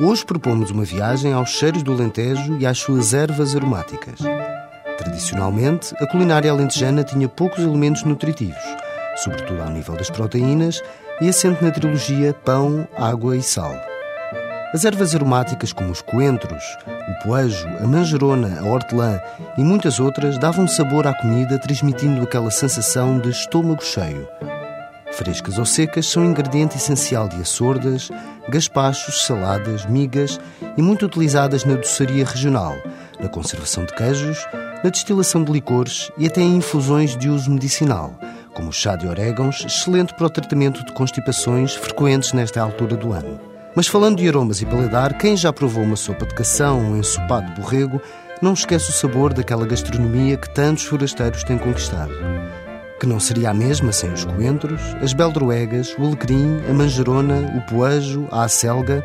Hoje propomos uma viagem aos cheiros do Alentejo e às suas ervas aromáticas. Tradicionalmente, a culinária alentejana tinha poucos elementos nutritivos, sobretudo ao nível das proteínas, e assente na trilogia pão, água e sal. As ervas aromáticas como os coentros, o poejo, a manjerona, a hortelã e muitas outras davam sabor à comida, transmitindo aquela sensação de estômago cheio. Frescas ou secas são ingrediente essencial de açordas, gaspachos, saladas, migas e muito utilizadas na doçaria regional, na conservação de queijos, na destilação de licores e até em infusões de uso medicinal, como o chá de orégãos, excelente para o tratamento de constipações frequentes nesta altura do ano. Mas falando de aromas e paladar, quem já provou uma sopa de cação ou um ensopado de borrego não esquece o sabor daquela gastronomia que tantos forasteiros têm conquistado que não seria a mesma sem os coentros, as beldroegas, o alecrim, a manjerona, o poejo, a acelga,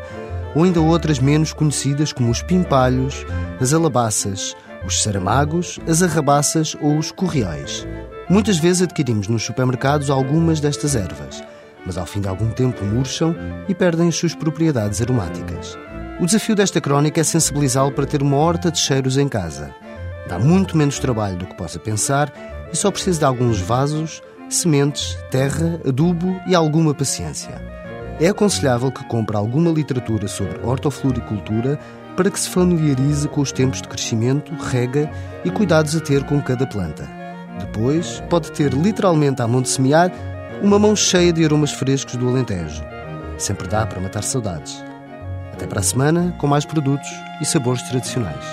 ou ainda outras menos conhecidas como os pimpalhos, as alabaças, os saramagos, as arrabaças ou os correais. Muitas vezes adquirimos nos supermercados algumas destas ervas, mas ao fim de algum tempo murcham e perdem as suas propriedades aromáticas. O desafio desta crónica é sensibilizá-lo para ter uma horta de cheiros em casa. Dá muito menos trabalho do que possa pensar e só precisa de alguns vasos, sementes, terra, adubo e alguma paciência. É aconselhável que compre alguma literatura sobre hortofloricultura para que se familiarize com os tempos de crescimento, rega e cuidados a ter com cada planta. Depois, pode ter literalmente à mão de semear uma mão cheia de aromas frescos do Alentejo. Sempre dá para matar saudades. Até para a semana com mais produtos e sabores tradicionais.